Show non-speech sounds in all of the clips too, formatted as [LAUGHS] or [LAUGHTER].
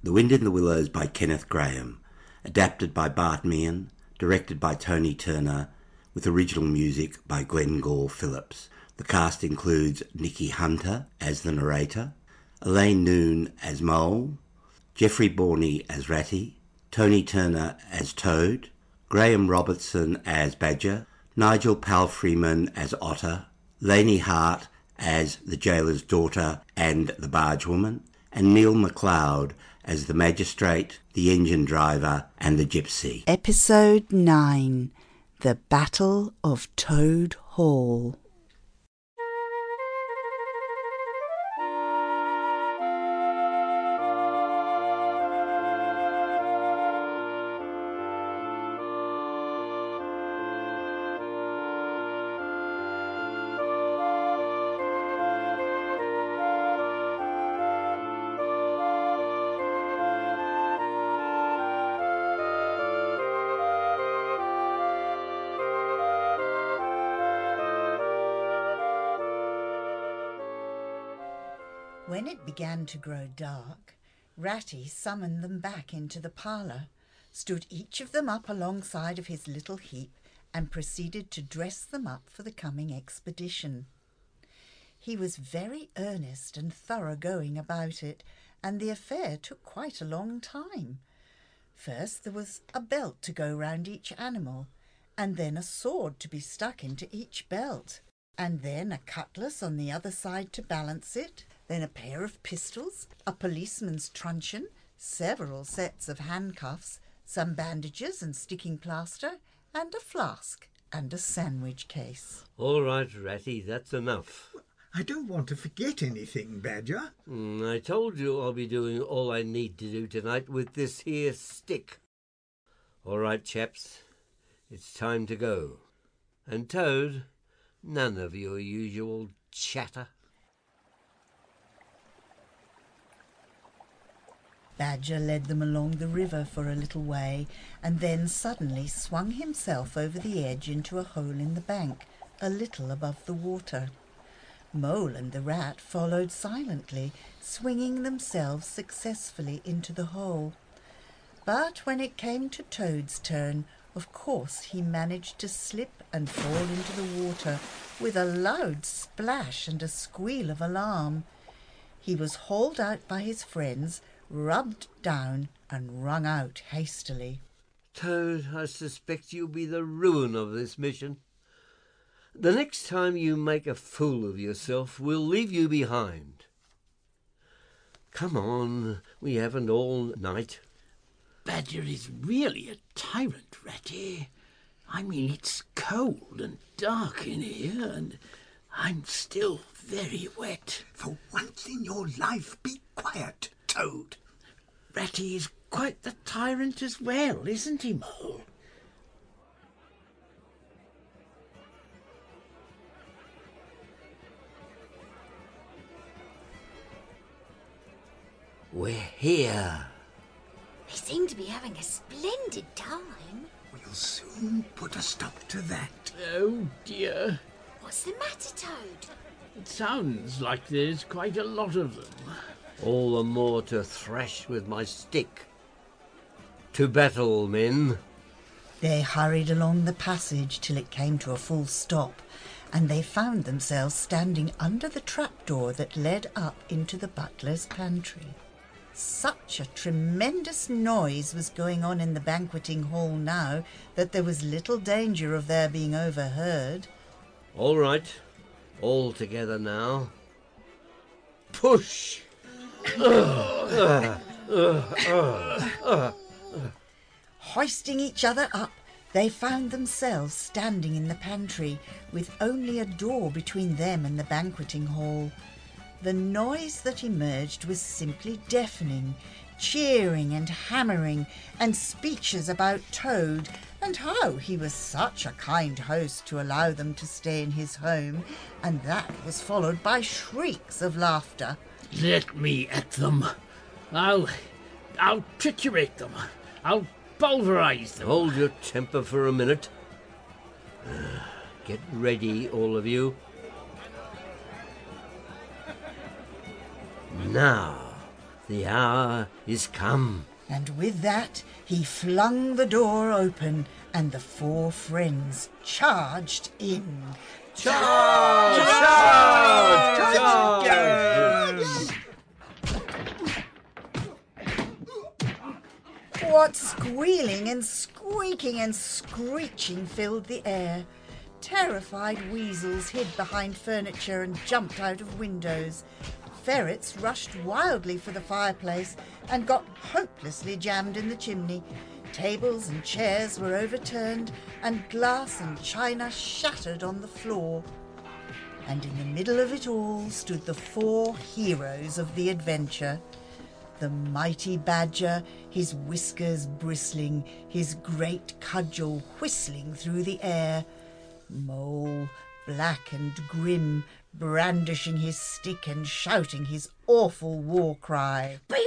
The Wind in the Willows by Kenneth Grahame, adapted by Bart Meehan, directed by Tony Turner, with original music by Glenn Gore Phillips. The cast includes Nikki Hunter as the narrator, Elaine Noon as Mole, Jeffrey Borney as Ratty, Tony Turner as Toad, Graham Robertson as Badger, Nigel Palfreyman as Otter, Lainey Hart as the jailer's daughter and the bargewoman, and Neil MacLeod as the magistrate, the engine driver, and the gypsy. Episode 9 The Battle of Toad Hall. When it began to grow dark, Ratty summoned them back into the parlour, stood each of them up alongside of his little heap, and proceeded to dress them up for the coming expedition. He was very earnest and thorough-going about it, and the affair took quite a long time. First there was a belt to go round each animal, and then a sword to be stuck into each belt, and then a cutlass on the other side to balance it, then a pair of pistols, a policeman's truncheon, several sets of handcuffs, some bandages and sticking plaster, and a flask and a sandwich case. All right, Ratty, that's enough. I don't want to forget anything, Badger. Mm, I told you I'll be doing all I need to do tonight with this here stick. All right, chaps, it's time to go. And Toad, none of your usual chatter. Badger led them along the river for a little way, and then suddenly swung himself over the edge into a hole in the bank, a little above the water. Mole and the rat followed silently, swinging themselves successfully into the hole. But when it came to Toad's turn, of course he managed to slip and fall into the water with a loud splash and a squeal of alarm. He was hauled out by his friends, rubbed down and wrung out hastily. Toad, I suspect you'll be the ruin of this mission. The next time you make a fool of yourself, we'll leave you behind. Come on, we haven't all night. Badger is really a tyrant, Ratty. I mean, it's cold and dark in here, and I'm still very wet. For once in your life, be quiet, Toad. Ratty is quite the tyrant as well, isn't he, Mole? We're here. They seem to be having a splendid time. We'll soon put a stop to that. Oh dear. What's the matter, Toad? It sounds like there's quite a lot of them. All the more to thrash with my stick. To battle, men. They hurried along the passage till it came to a full stop, and they found themselves standing under the trapdoor that led up into the butler's pantry. Such a tremendous noise was going on in the banqueting hall now that there was little danger of their being overheard. All right, all together now. Push! Hoisting each other up, they found themselves standing in the pantry with only a door between them and the banqueting hall. The noise that emerged was simply deafening, cheering and hammering, and speeches about Toad and how he was such a kind host to allow them to stay in his home, and that was followed by shrieks of laughter. Let me at them. I'll. I'll triturate them. I'll pulverize them. Hold your temper for a minute. Get ready, all of you. Now, The hour is come. And with that, he flung the door open, and the four friends charged in. What squealing and squeaking and screeching filled the air. Terrified weasels hid behind furniture and jumped out of windows. Ferrets rushed wildly for the fireplace and got hopelessly jammed in the chimney. Tables and chairs were overturned, and glass and china shattered on the floor. And in the middle of it all stood the four heroes of the adventure the mighty badger, his whiskers bristling, his great cudgel whistling through the air. Mole, black and grim, brandishing his stick and shouting his awful war cry. Beware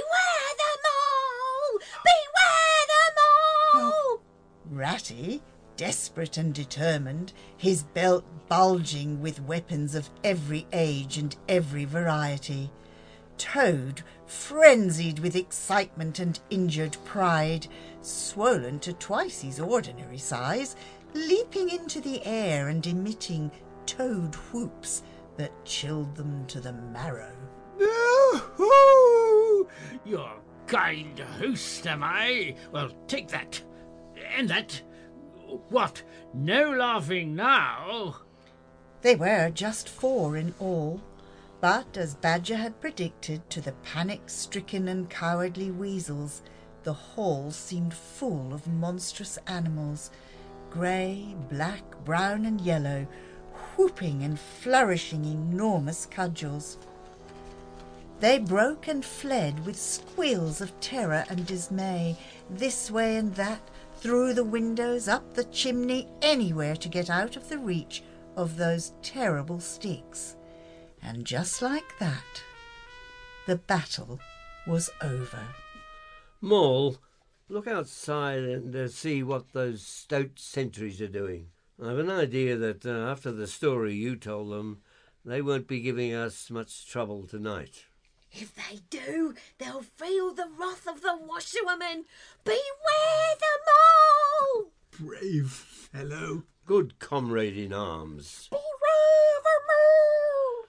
the mole! Beware the mole! Ratty, desperate and determined, his belt bulging with weapons of every age and every variety. Toad, frenzied with excitement and injured pride, swollen to twice his ordinary size, leaping into the air and emitting toad whoops that chilled them to the marrow. You're kind host, am I? Well, take that. And that. What? No laughing now? They were just four in all, but as Badger had predicted to the panic stricken and cowardly weasels, the hall seemed full of monstrous animals grey, black, brown, and yellow, whooping and flourishing enormous cudgels. They broke and fled with squeals of terror and dismay, this way and that, through the windows, up the chimney, anywhere to get out of the reach of those terrible sticks. And just like that, the battle was over. Mole, look outside and uh, see what those stout sentries are doing. I've an idea that uh, after the story you told them, they won't be giving us much trouble tonight. If they do, they'll feel the wrath of the washerwoman. Beware them all! Brave fellow. Good comrade in arms. Beware them all!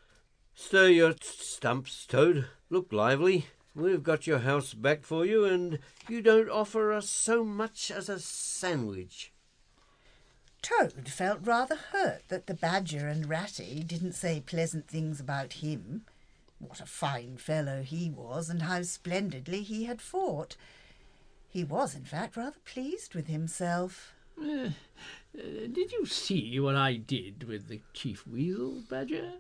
Stir your stumps, Toad. Look lively. We've got your house back for you, and you don't offer us so much as a sandwich. Toad felt rather hurt that the Badger and Ratty didn't say pleasant things about him. What a fine fellow he was, and how splendidly he had fought. He was, in fact, rather pleased with himself. Uh, did you see what I did with the Chief Weasel, Badger?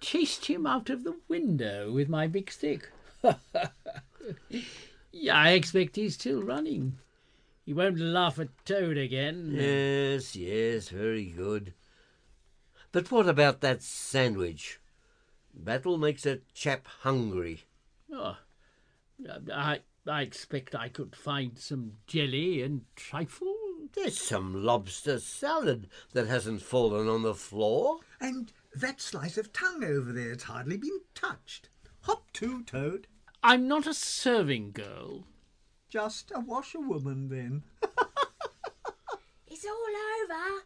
Chased him out of the window with my big stick. [LAUGHS] yeah, I expect he's still running. He won't laugh at Toad again. Yes, yes, very good. But what about that sandwich? Battle makes a chap hungry. Oh, I, I expect I could find some jelly and trifle. There's some lobster salad that hasn't fallen on the floor. And that slice of tongue over there has hardly been touched. Hop to, Toad. I'm not a serving girl. Just a washerwoman, then. [LAUGHS] It's all over.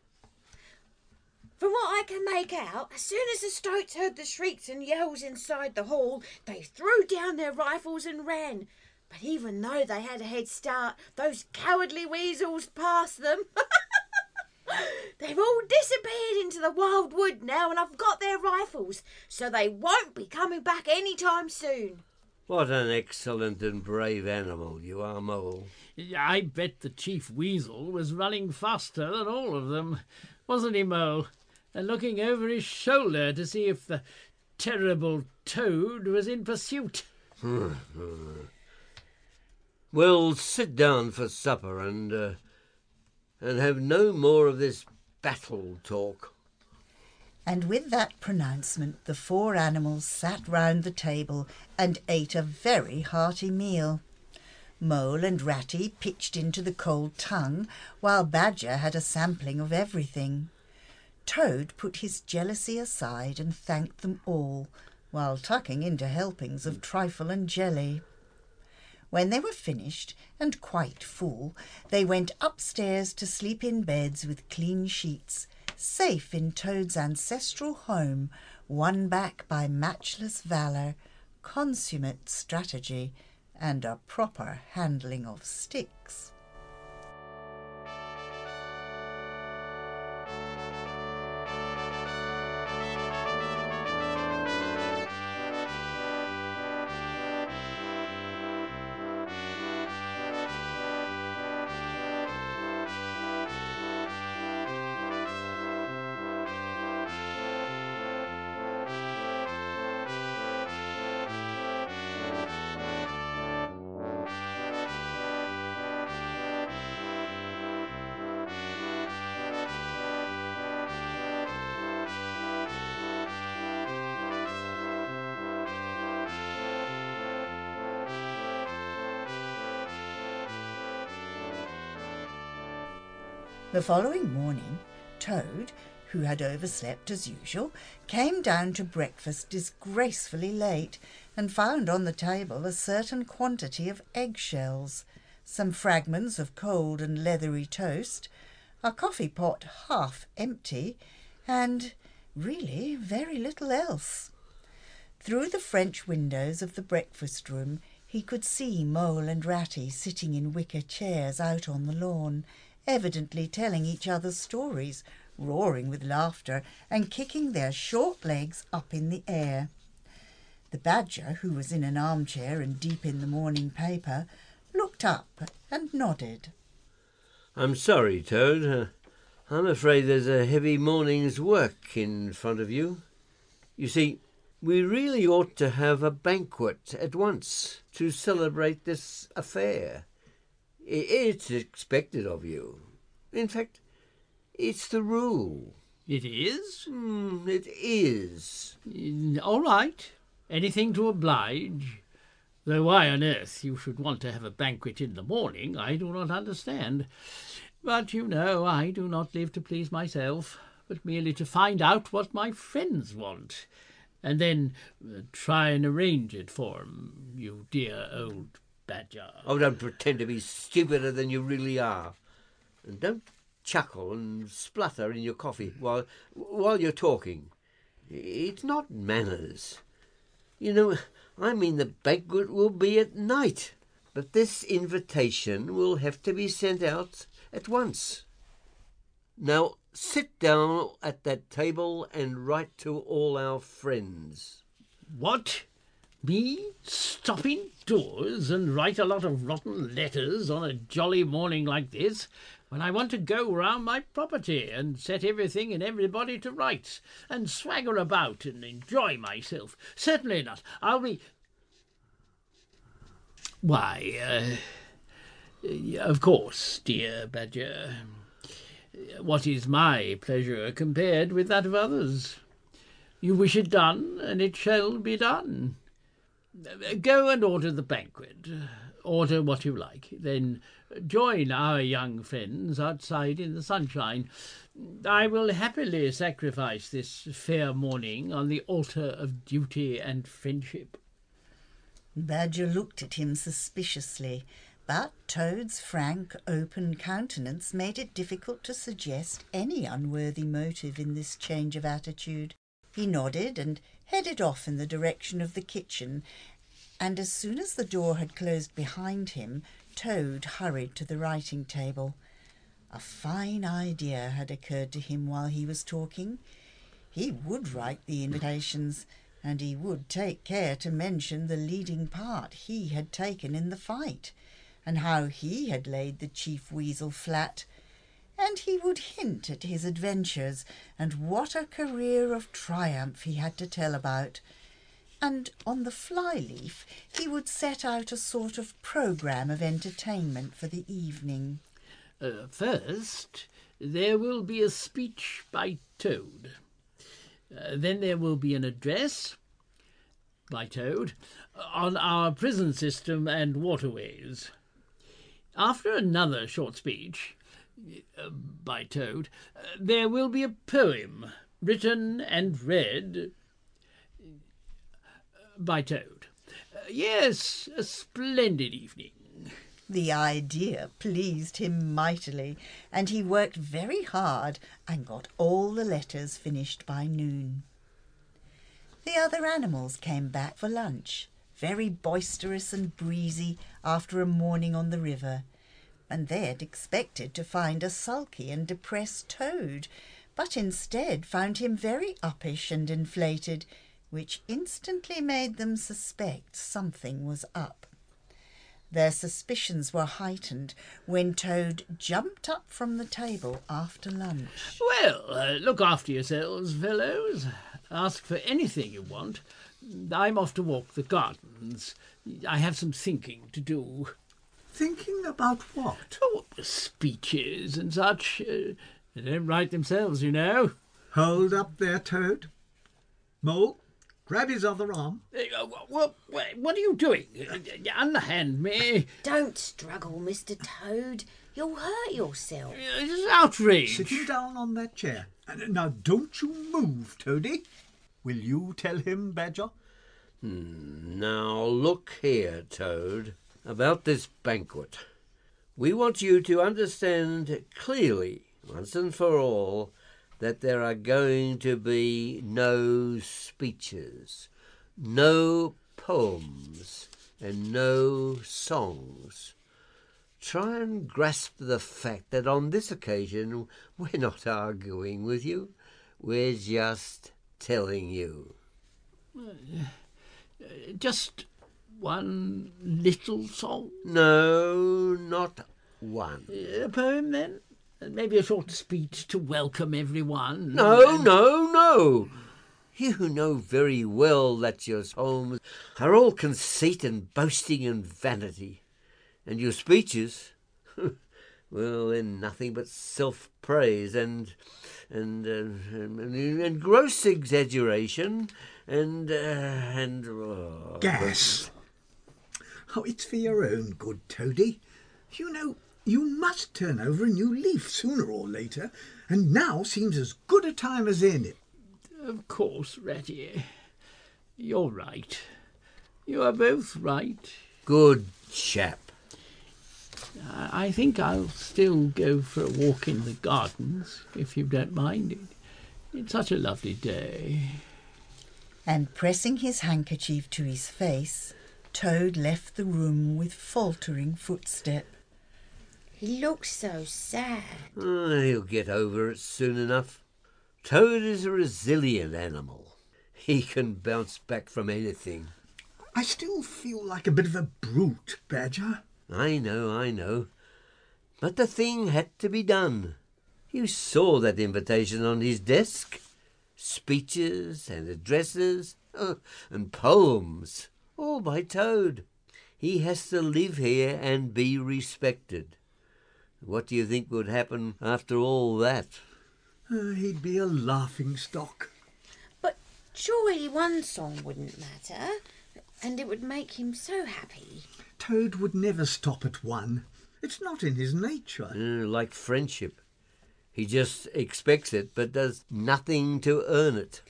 From what I can make out, as soon as the stoats heard the shrieks and yells inside the hall, they threw down their rifles and ran. But even though they had a head start, those cowardly weasels passed them. [LAUGHS] They've all disappeared into the wild wood now, and I've got their rifles, so they won't be coming back any time soon. What an excellent and brave animal you are, Mole. I bet the Chief Weasel was running faster than all of them, wasn't he, Mole? And looking over his shoulder to see if the terrible Toad was in pursuit. [LAUGHS] Well, sit down for supper and uh, and have no more of this battle talk. And with that pronouncement, the four animals sat round the table and ate a very hearty meal. Mole and Ratty pitched into the cold tongue, while Badger had a sampling of everything. Toad put his jealousy aside and thanked them all, while tucking into helpings of trifle and jelly. When they were finished and quite full, they went upstairs to sleep in beds with clean sheets, safe in Toad's ancestral home, won back by matchless valour, consummate strategy, and a proper handling of sticks. The following morning, Toad, who had overslept as usual, came down to breakfast disgracefully late and found on the table a certain quantity of eggshells, some fragments of cold and leathery toast, a coffee pot half empty, and really very little else. Through the French windows of the breakfast room he could see Mole and Ratty sitting in wicker chairs out on the lawn, evidently telling each other stories, roaring with laughter and kicking their short legs up in the air. The badger, who was in an armchair and deep in the morning paper, looked up and nodded. I'm sorry, Toad. Uh, I'm afraid there's a heavy morning's work in front of you. You see, we really ought to have a banquet at once to celebrate this affair. It's expected of you. In fact, it's the rule. It is? Mm, it is. Mm, All right. Anything to oblige. Though why on earth you should want to have a banquet in the morning, I do not understand. But you know, I do not live to please myself, but merely to find out what my friends want, and then uh, try and arrange it for 'em, you dear old badger. Oh, don't pretend to be stupider than you really are. And don't chuckle and splutter in your coffee while while you're talking. It's not manners. You know, I mean the banquet will be at night, but this invitation will have to be sent out at once. Now sit down at that table and write to all our friends. What? Me stop indoors and write a lot of rotten letters on a jolly morning like this, when I want to go round my property and set everything and everybody to rights, and swagger about and enjoy myself? Certainly not. I'll be. Why, uh, of course, dear Badger. What is my pleasure compared with that of others? You wish it done, and it shall be done. Go and order the banquet. Order what you like. Then join our young friends outside in the sunshine. I will happily sacrifice this fair morning on the altar of duty and friendship. Badger looked at him suspiciously, but Toad's frank, open countenance made it difficult to suggest any unworthy motive in this change of attitude. He nodded and headed off in the direction of the kitchen, and as soon as the door had closed behind him, Toad hurried to the writing table. A fine idea had occurred to him while he was talking. He would write the invitations, and he would take care to mention the leading part he had taken in the fight, and how he had laid the chief weasel flat. And he would hint at his adventures, and what a career of triumph he had to tell about. And on the flyleaf he would set out a sort of programme of entertainment for the evening. Uh, first, there will be a speech by Toad. Uh, then there will be an address by Toad on our prison system and waterways. After another short speech by Toad, uh, there will be a poem written and read by Toad. Uh, yes, a splendid evening. The idea pleased him mightily, and he worked very hard and got all the letters finished by noon. The other animals came back for lunch, very boisterous and breezy after a morning on the river, and they had expected to find a sulky and depressed toad, but instead found him very uppish and inflated, which instantly made them suspect something was up. Their suspicions were heightened when Toad jumped up from the table after lunch. Well, uh, look after yourselves, fellows. Ask for anything you want. I'm off to walk the gardens. I have some thinking to do. Thinking about what? Oh, speeches and such. Uh, they don't write themselves, you know. Hold up there, Toad. Mole, grab his other arm. Uh, what, what what are you doing? Uh, unhand me. Don't struggle, Mr. Toad. You'll hurt yourself. It's outrage. Sit him down on that chair. And now don't you move, Toady. Will you tell him, Badger? Hmm, now look here, Toad, about this banquet. We want you to understand clearly, once and for all, that there are going to be no speeches, no poems, and no songs. Try and grasp the fact that on this occasion we're not arguing with you, we're just telling you. Uh, just one little song? No, not one. A poem, then? Maybe a short speech to welcome everyone? No, no, no. You know very well that your poems are all conceit and boasting and vanity. And your speeches, [LAUGHS] well, they're nothing but self-praise and and, uh, and, and gross exaggeration and uh, and uh, gas. Oh, it's for your own good, Toady. You know, you must turn over a new leaf sooner or later, and now seems as good a time as any. Of course, Ratty. You're right. You are both right. Good chap. I think I'll still go for a walk in the gardens, if you don't mind. It. It's such a lovely day. And pressing his handkerchief to his face, Toad left the room with faltering footstep. He looks so sad. Oh, he'll get over it soon enough. Toad is a resilient animal. He can bounce back from anything. I still feel like a bit of a brute, Badger. I know, I know. But the thing had to be done. You saw that invitation on his desk. Speeches and addresses oh, and poems, all by Toad. He has to live here and be respected. What do you think would happen after all that? Uh, he'd be a laughing stock. But surely one song wouldn't matter, and it would make him so happy. Toad would never stop at one. It's not in his nature. Uh, like friendship. He just expects it, but does nothing to earn it.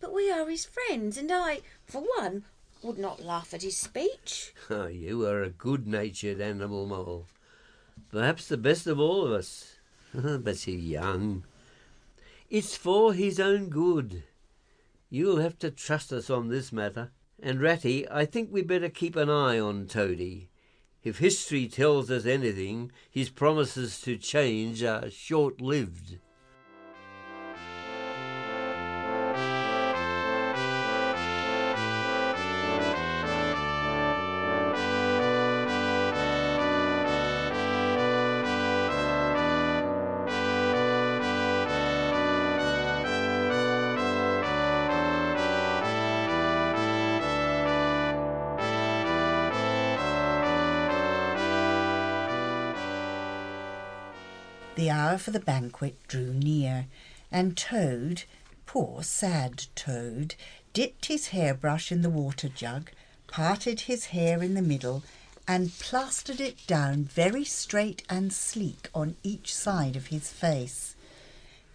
But we are his friends, and I, for one, would not laugh at his speech. Oh, [LAUGHS] you are a good-natured animal, Mole. Perhaps the best of all of us. [LAUGHS] but you're young. It's for his own good. You'll have to trust us on this matter. And Ratty, I think we'd better keep an eye on Toady. If history tells us anything, his promises to change are short-lived. The hour for the banquet drew near, and Toad, poor sad Toad, dipped his hairbrush in the water jug, parted his hair in the middle, and plastered it down very straight and sleek on each side of his face.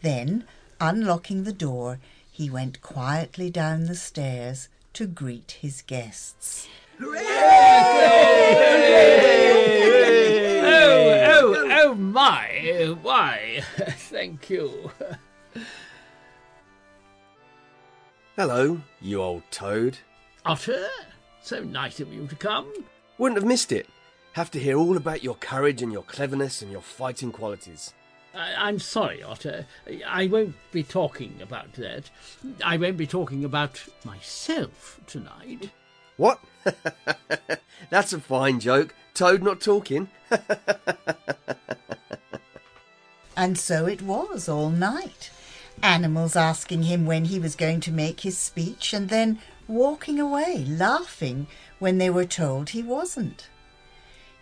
Then, unlocking the door, he went quietly down the stairs to greet his guests. Oh, oh, oh my! Why? [LAUGHS] Thank you. Hello, you old toad. Otter, so nice of you to come. Wouldn't have missed it. Have to hear all about your courage and your cleverness and your fighting qualities. I, I'm sorry, Otter. I won't be talking about that. I won't be talking about myself tonight. What? [LAUGHS] That's a fine joke. Toad not talking. [LAUGHS] And so it was all night. Animals asking him when he was going to make his speech and then walking away, laughing when they were told he wasn't.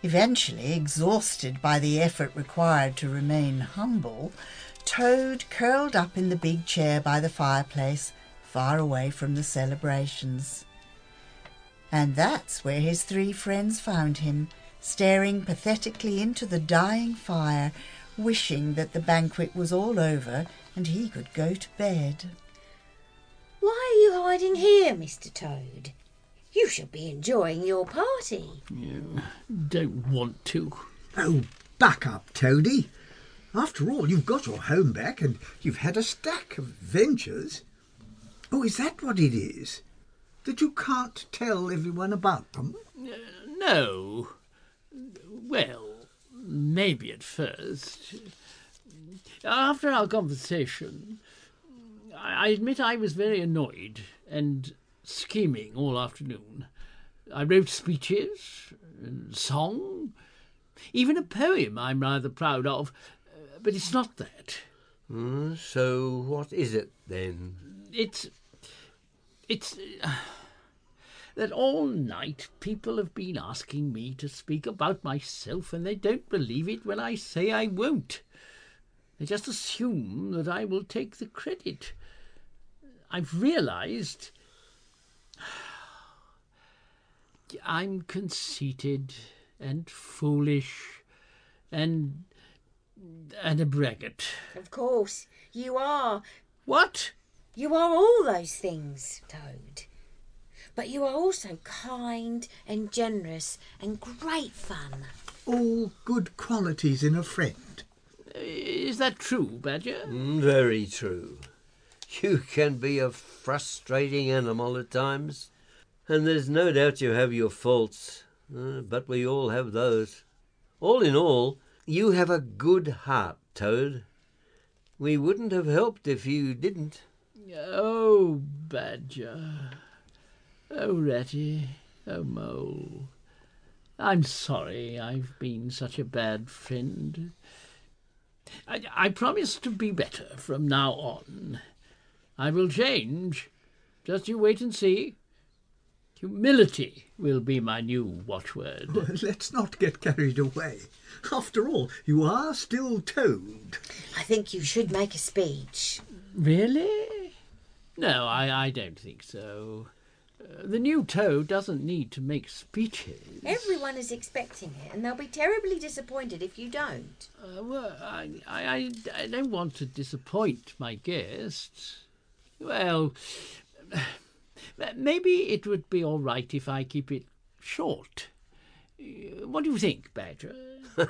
Eventually, exhausted by the effort required to remain humble, Toad curled up in the big chair by the fireplace, far away from the celebrations. And that's where his three friends found him, staring pathetically into the dying fire, wishing that the banquet was all over and he could go to bed. Why are you hiding here, Mr. Toad? You should be enjoying your party. You don't want to. Oh, back up, Toady. After all, you've got your home back and you've had a stack of ventures. Oh, is that what it is? That you can't tell everyone about them? No. Well, maybe at first. After our conversation, I I admit I was very annoyed and scheming all afternoon. I wrote speeches, and song, even a poem I'm rather proud of, uh, but it's not that. Hmm, so what is it then? It's. It's. uh, [SIGHS] that all night people have been asking me to speak about myself, and they don't believe it when I say I won't. They just assume that I will take the credit. I've realized [SIGHS] I'm conceited and foolish and and a braggart. Of course, you are. What? You are all those things, Toad. But you are also kind and generous and great fun. All good qualities in a friend. Is that true, Badger? Mm, Very true. You can be a frustrating animal at times, and there's no doubt you have your faults, uh, but we all have those. All in all, you have a good heart, Toad. We wouldn't have helped if you didn't. Oh, Badger. Oh, Ratty. Oh, Mole. I'm sorry I've been such a bad friend. I, I promise to be better from now on. I will change. Just you wait and see. Humility will be my new watchword. Well, [LAUGHS] let's not get carried away. After all, you are still Toad. I think you should make a speech. Really? No, I, I don't think so. Uh, the new Toad doesn't need to make speeches. Everyone is expecting it, and they'll be terribly disappointed if you don't. Uh, well, I, I, I, I don't want to disappoint my guests. Well, [SIGHS] maybe it would be all right if I keep it short. Uh, What do you think, Badger? [LAUGHS]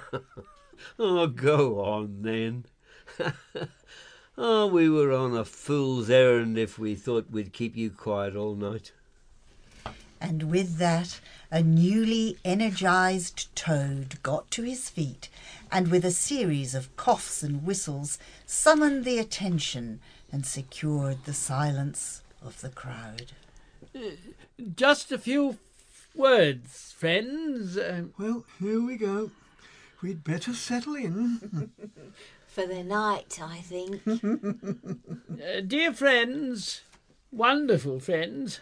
Oh, go on then. [LAUGHS] oh, we were on a fool's errand if we thought we'd keep you quiet all night. And with that, a newly energized toad got to his feet and, with a series of coughs and whistles, summoned the attention and secured the silence of the crowd. Just a few words, friends. Uh, Well, here we go. We'd better settle in. [LAUGHS] For the night, I think. [LAUGHS] Uh, dear friends, wonderful friends,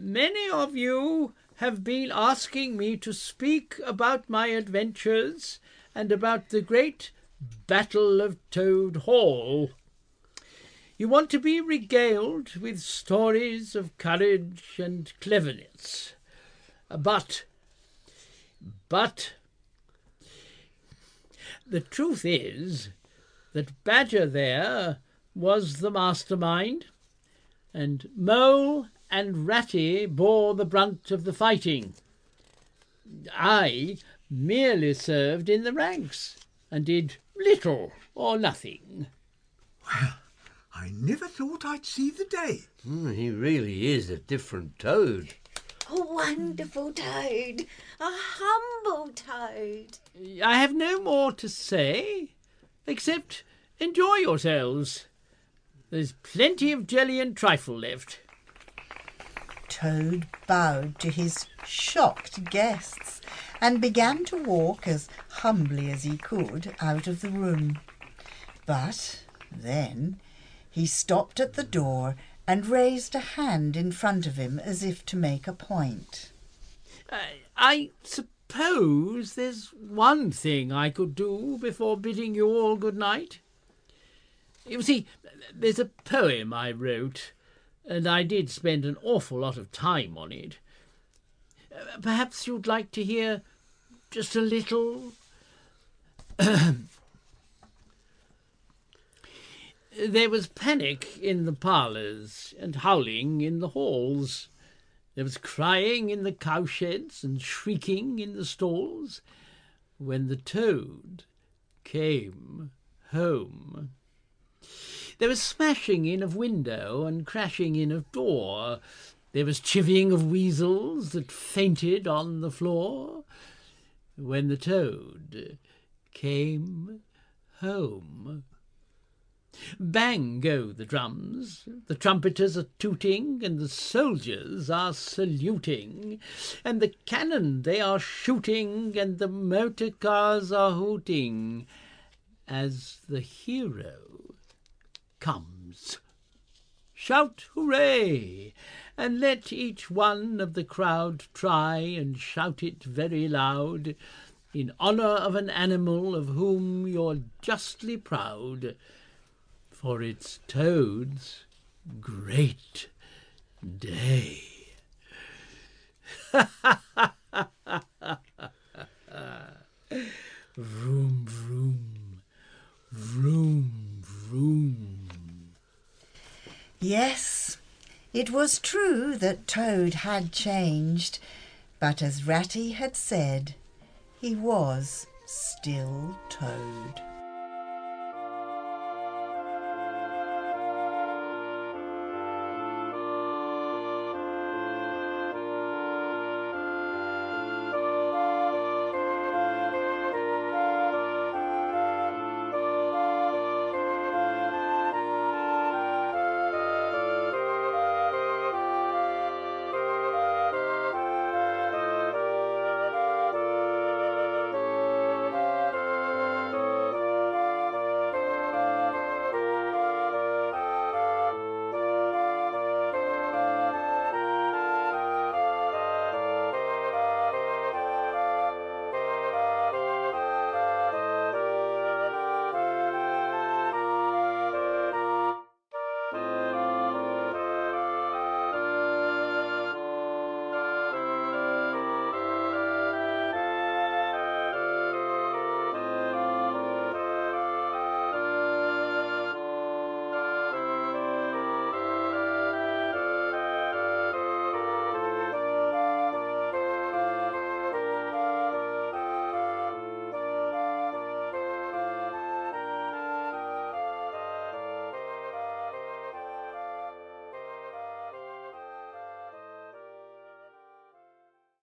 many of you have been asking me to speak about my adventures and about the great Battle of Toad Hall. You want to be regaled with stories of courage and cleverness. But, but, the truth is that Badger there was the mastermind, and Mole and Ratty bore the brunt of the fighting. I merely served in the ranks and did little or nothing. Well, I never thought I'd see the day. Hmm, he really is a different toad. A wonderful toad. A humble toad. I have no more to say, except enjoy yourselves. There's plenty of jelly and trifle left. Toad bowed to his shocked guests and began to walk as humbly as he could out of the room. But then he stopped at the door and raised a hand in front of him as if to make a point. I, I suppose there's one thing I could do before bidding you all good night. You see, there's a poem I wrote, and I did spend an awful lot of time on it. Uh, Perhaps you'd like to hear just a little. [CLEARS THROAT] there was panic in the parlours and howling in the halls. There was crying in the cowsheds and shrieking in the stalls when the toad came home. There was smashing in of window and crashing in of door. There was chivying of weasels that fainted on the floor when the toad came home. Bang go the drums, the trumpeters are tooting, and the soldiers are saluting, and the cannon they are shooting, and the motor cars are hooting, as the hero comes. Shout hooray! And let each one of the crowd try and shout it very loud, in honour of an animal of whom you're justly proud for it's Toad's great day. [LAUGHS] vroom, vroom, vroom, vroom. Yes, it was true that Toad had changed, but as Ratty had said, he was still Toad.